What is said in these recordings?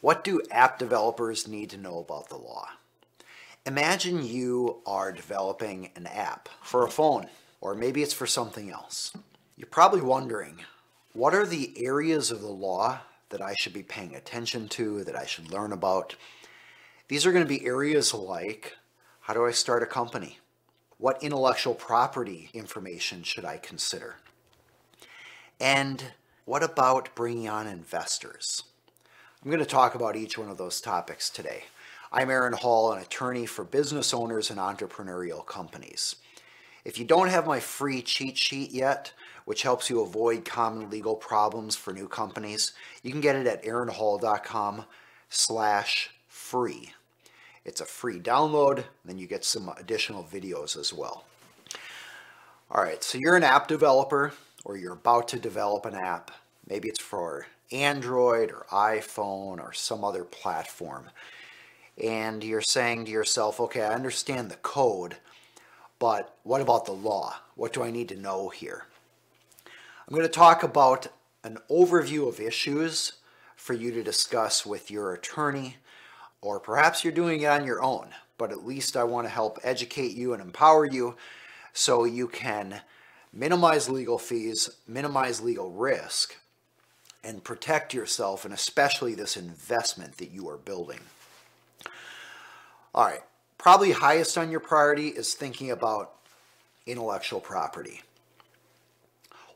What do app developers need to know about the law? Imagine you are developing an app for a phone, or maybe it's for something else. You're probably wondering, what are the areas of the law that I should be paying attention to, that I should learn about? These are going to be areas like, how do I start a company? What intellectual property information should I consider? And what about bringing on investors? I'm going to talk about each one of those topics today. I'm Aaron Hall, an attorney for business owners and entrepreneurial companies. If you don't have my free cheat sheet yet, which helps you avoid common legal problems for new companies, you can get it at aaronhall.com slash free. It's a free download, then you get some additional videos as well. All right, so you're an app developer or you're about to develop an app. Maybe it's for Android or iPhone or some other platform. And you're saying to yourself, okay, I understand the code, but what about the law? What do I need to know here? I'm going to talk about an overview of issues for you to discuss with your attorney, or perhaps you're doing it on your own, but at least I want to help educate you and empower you so you can minimize legal fees, minimize legal risk, and protect yourself and especially this investment that you are building. All right, probably highest on your priority is thinking about intellectual property.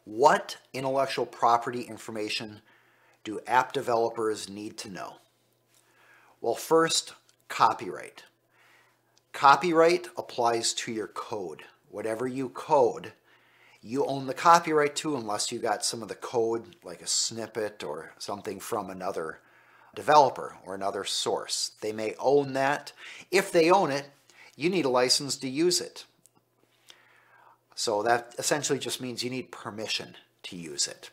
What intellectual property information do app developers need to know? Well, first, copyright. Copyright applies to your code. Whatever you code, you own the copyright to unless you got some of the code, like a snippet or something from another developer or another source. They may own that. If they own it, you need a license to use it. So that essentially just means you need permission to use it.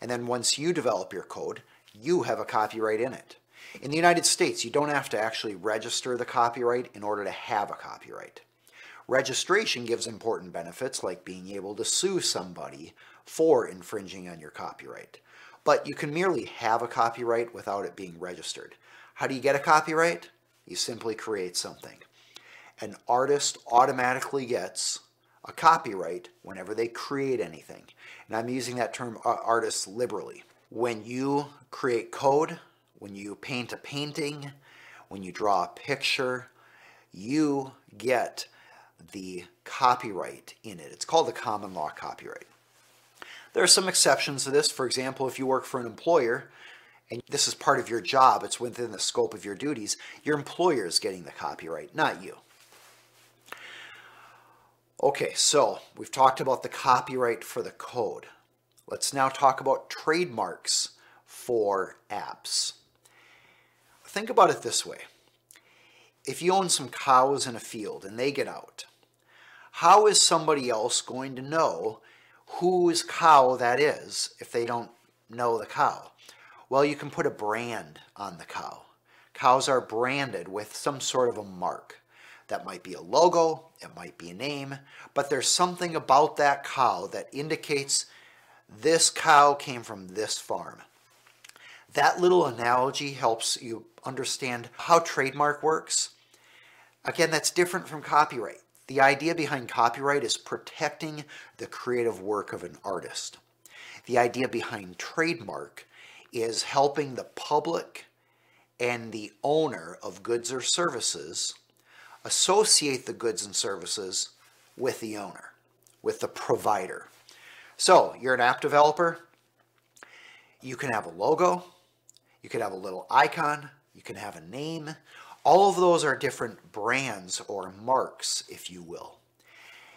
And then once you develop your code, you have a copyright in it. In the United States, you don't have to actually register the copyright in order to have a copyright. Registration gives important benefits like being able to sue somebody for infringing on your copyright. But you can merely have a copyright without it being registered. How do you get a copyright? You simply create something. An artist automatically gets a copyright whenever they create anything. And I'm using that term uh, artist liberally. When you create code, when you paint a painting, when you draw a picture, you get the copyright in it. It's called the common law copyright. There are some exceptions to this. For example, if you work for an employer and this is part of your job, it's within the scope of your duties, your employer is getting the copyright, not you. Okay, so we've talked about the copyright for the code. Let's now talk about trademarks for apps. Think about it this way. If you own some cows in a field and they get out, how is somebody else going to know whose cow that is if they don't know the cow? Well, you can put a brand on the cow. Cows are branded with some sort of a mark. That might be a logo, it might be a name, but there's something about that cow that indicates this cow came from this farm. That little analogy helps you understand how trademark works. Again, that's different from copyright. The idea behind copyright is protecting the creative work of an artist. The idea behind trademark is helping the public and the owner of goods or services associate the goods and services with the owner, with the provider. So you're an app developer, you can have a logo, you can have a little icon, you can have a name, all of those are different brands or marks, if you will.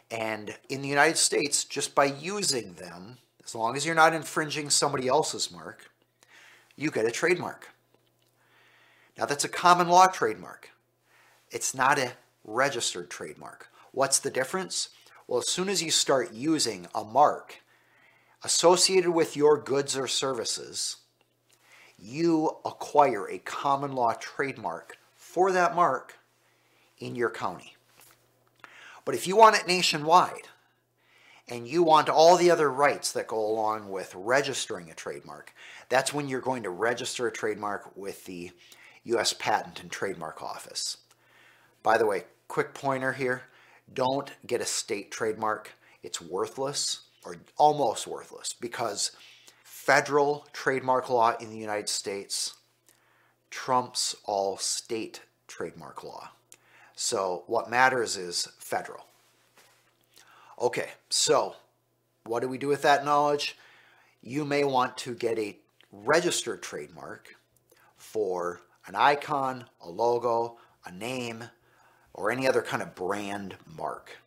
And in the United States, just by using them, as long as you're not infringing somebody else's mark, you get a trademark. Now that's a common law trademark. It's not a registered trademark. What's the difference? Well, as soon as you start using a mark associated with your goods or services, you acquire a common law trademark for that mark in your county. But if you want it nationwide, and you want all the other rights that go along with registering a trademark, that's when you're going to register a trademark with the US Patent and Trademark Office. By the way, quick pointer here, don't get a state trademark. It's worthless or almost worthless because federal trademark law in the United States trumps all state trademark law. So what matters is federal. Okay, so what do we do with that knowledge? You may want to get a registered trademark for an icon, a logo, a name, or any other kind of brand mark.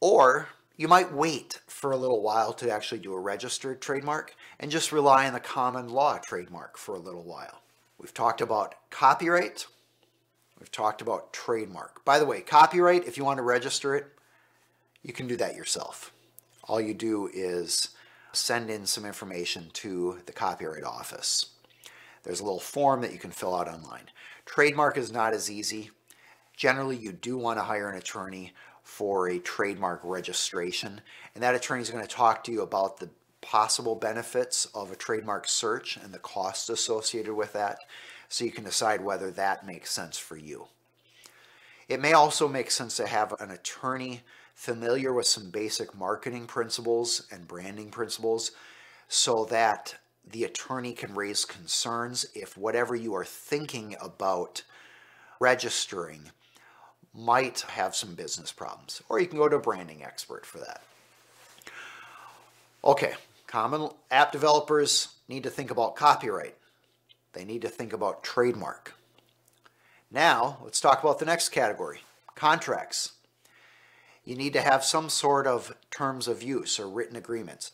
Or you might wait for a little while to actually do a registered trademark and just rely on the common law trademark for a little while. We've talked about copyright. We've talked about trademark. By the way, copyright, if you want to register it, you can do that yourself. All you do is send in some information to the Copyright Office. There's a little form that you can fill out online. Trademark is not as easy. Generally, you do want to hire an attorney for a trademark registration, and that attorney is going to talk to you about the possible benefits of a trademark search and the costs associated with that, so you can decide whether that makes sense for you. It may also make sense to have an attorney familiar with some basic marketing principles and branding principles so that the attorney can raise concerns if whatever you are thinking about registering might have some business problems. Or you can go to a branding expert for that. Okay, common app developers need to think about copyright. They need to think about trademark. Now, let's talk about the next category, contracts you need to have some sort of terms of use or written agreements.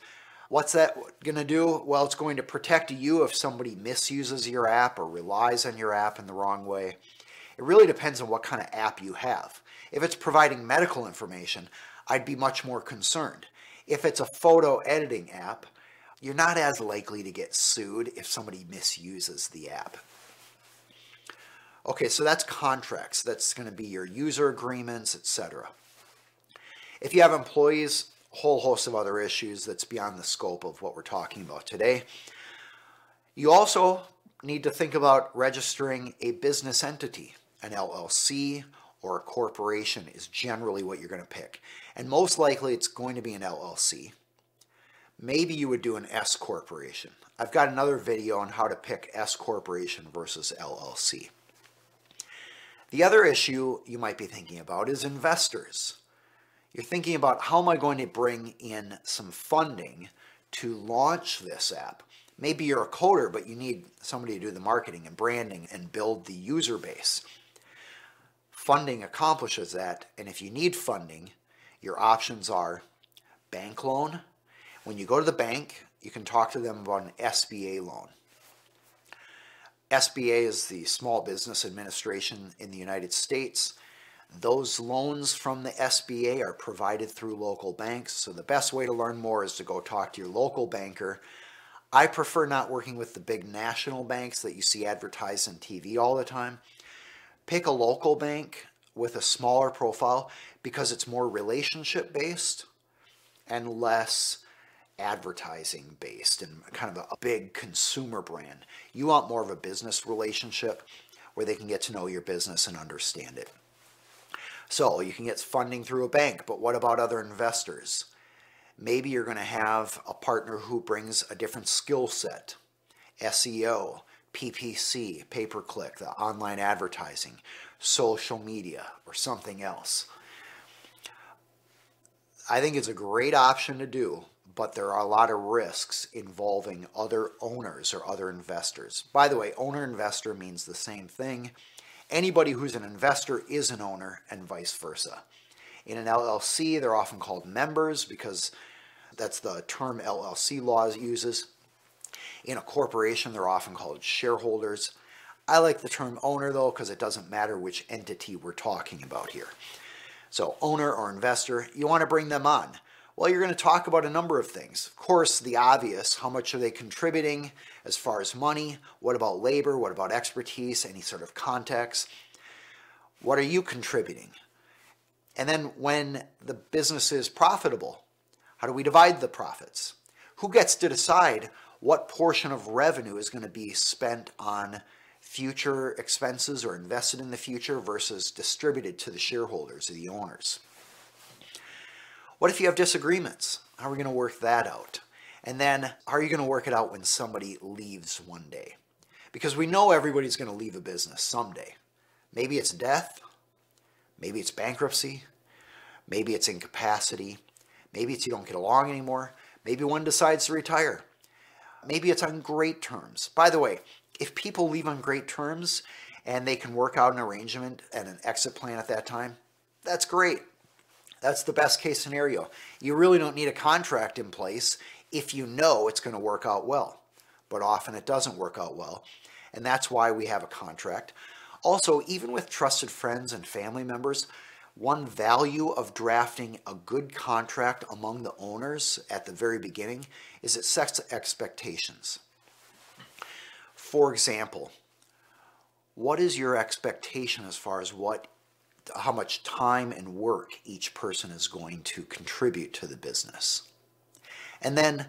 What's that going to do? Well, it's going to protect you if somebody misuses your app or relies on your app in the wrong way. It really depends on what kind of app you have. If it's providing medical information, I'd be much more concerned. If it's a photo editing app, you're not as likely to get sued if somebody misuses the app. Okay, so that's contracts. That's going to be your user agreements, etc. If you have employees, a whole host of other issues that's beyond the scope of what we're talking about today. You also need to think about registering a business entity. An LLC or a corporation is generally what you're going to pick. And most likely it's going to be an LLC. Maybe you would do an S corporation. I've got another video on how to pick S corporation versus LLC. The other issue you might be thinking about is investors. You're thinking about how am I going to bring in some funding to launch this app? Maybe you're a coder, but you need somebody to do the marketing and branding and build the user base. Funding accomplishes that, and if you need funding, your options are bank loan. When you go to the bank, you can talk to them about an SBA loan. SBA is the Small Business Administration in the United States. Those loans from the SBA are provided through local banks. So the best way to learn more is to go talk to your local banker. I prefer not working with the big national banks that you see advertised on TV all the time. Pick a local bank with a smaller profile because it's more relationship based and less advertising based and kind of a big consumer brand. You want more of a business relationship where they can get to know your business and understand it. So you can get funding through a bank, but what about other investors? Maybe you're going to have a partner who brings a different skill set, SEO, PPC, pay-per-click, the online advertising, social media, or something else. I think it's a great option to do, but there are a lot of risks involving other owners or other investors. By the way, owner investor means the same thing. Anybody who's an investor is an owner and vice versa. In an LLC, they're often called members because that's the term LLC laws uses. In a corporation, they're often called shareholders. I like the term owner though because it doesn't matter which entity we're talking about here. So owner or investor, you want to bring them on. Well, you're going to talk about a number of things. Of course, the obvious, how much are they contributing as far as money? What about labor? What about expertise? Any sort of context? What are you contributing? And then when the business is profitable, how do we divide the profits? Who gets to decide what portion of revenue is going to be spent on future expenses or invested in the future versus distributed to the shareholders or the owners? What if you have disagreements? How are we going to work that out? And then how are you going to work it out when somebody leaves one day? Because we know everybody's going to leave a business someday. Maybe it's death, maybe it's bankruptcy, maybe it's incapacity, maybe it's you don't get along anymore, maybe one decides to retire. Maybe it's on great terms. By the way, if people leave on great terms and they can work out an arrangement and an exit plan at that time, that's great. That's the best case scenario. You really don't need a contract in place if you know it's going to work out well. But often it doesn't work out well. And that's why we have a contract. Also, even with trusted friends and family members, one value of drafting a good contract among the owners at the very beginning is it sets expectations. For example, what is your expectation as far as what how much time and work each person is going to contribute to the business? And then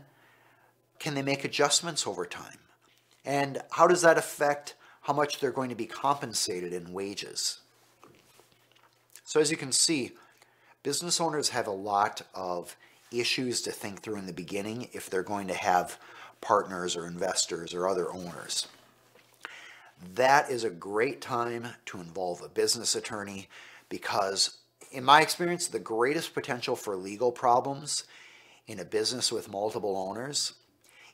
can they make adjustments over time? And how does that affect how much they're going to be compensated in wages? So as you can see, business owners have a lot of issues to think through in the beginning if they're going to have partners or investors or other owners. That is a great time to involve a business attorney because in my experience, the greatest potential for legal problems in a business with multiple owners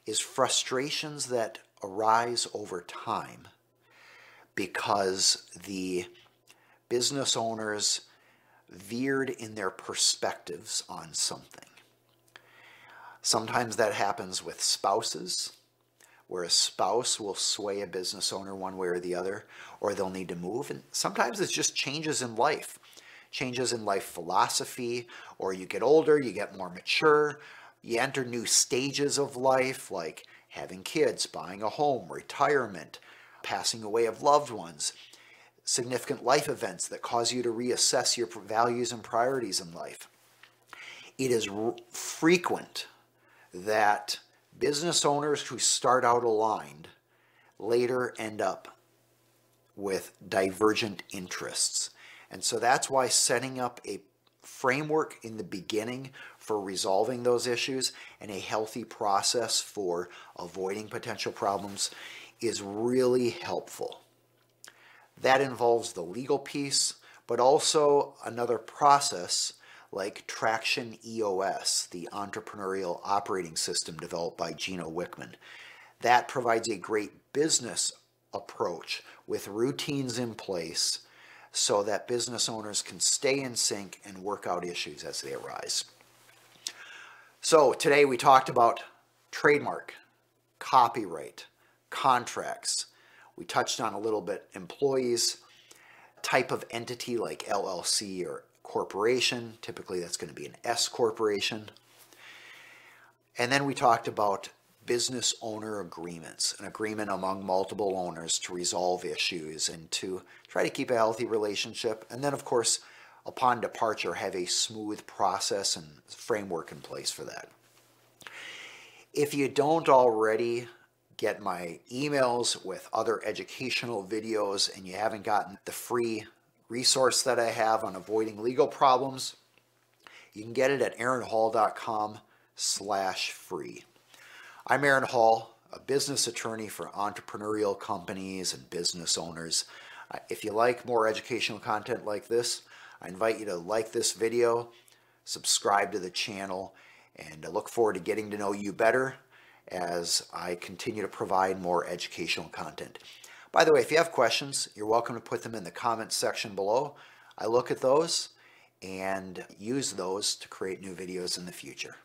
is frustrations that arise over time because the business owners veered in their perspectives on something. Sometimes that happens with spouses, where a spouse will sway a business owner one way or the other, or they'll need to move. And sometimes it's just changes in life, changes in life philosophy, or you get older, you get more mature, you enter new stages of life like having kids, buying a home, retirement, passing away of loved ones significant life events that cause you to reassess your values and priorities in life. It is frequent that business owners who start out aligned later end up with divergent interests. And so that's why setting up a framework in the beginning for resolving those issues and a healthy process for avoiding potential problems is really helpful. That involves the legal piece, but also another process like Traction EOS, the entrepreneurial operating system developed by Gino Wickman. That provides a great business approach with routines in place so that business owners can stay in sync and work out issues as they arise. So today we talked about trademark, copyright, contracts, we touched on a little bit employees, type of entity like LLC or corporation. Typically, that's going to be an S corporation. And then we talked about business owner agreements, an agreement among multiple owners to resolve issues and to try to keep a healthy relationship. And then, of course, upon departure, have a smooth process and framework in place for that. If you don't already get my emails with other educational videos and you haven't gotten the free resource that I have on avoiding legal problems, you can get it at aaronhall.com slash free. I'm Aaron Hall, a business attorney for entrepreneurial companies and business owners. Uh, if you like more educational content like this, I invite you to like this video, subscribe to the channel, and I look forward to getting to know you better as I continue to provide more educational content. By the way, if you have questions, you're welcome to put them in the comments section below. I look at those and use those to create new videos in the future.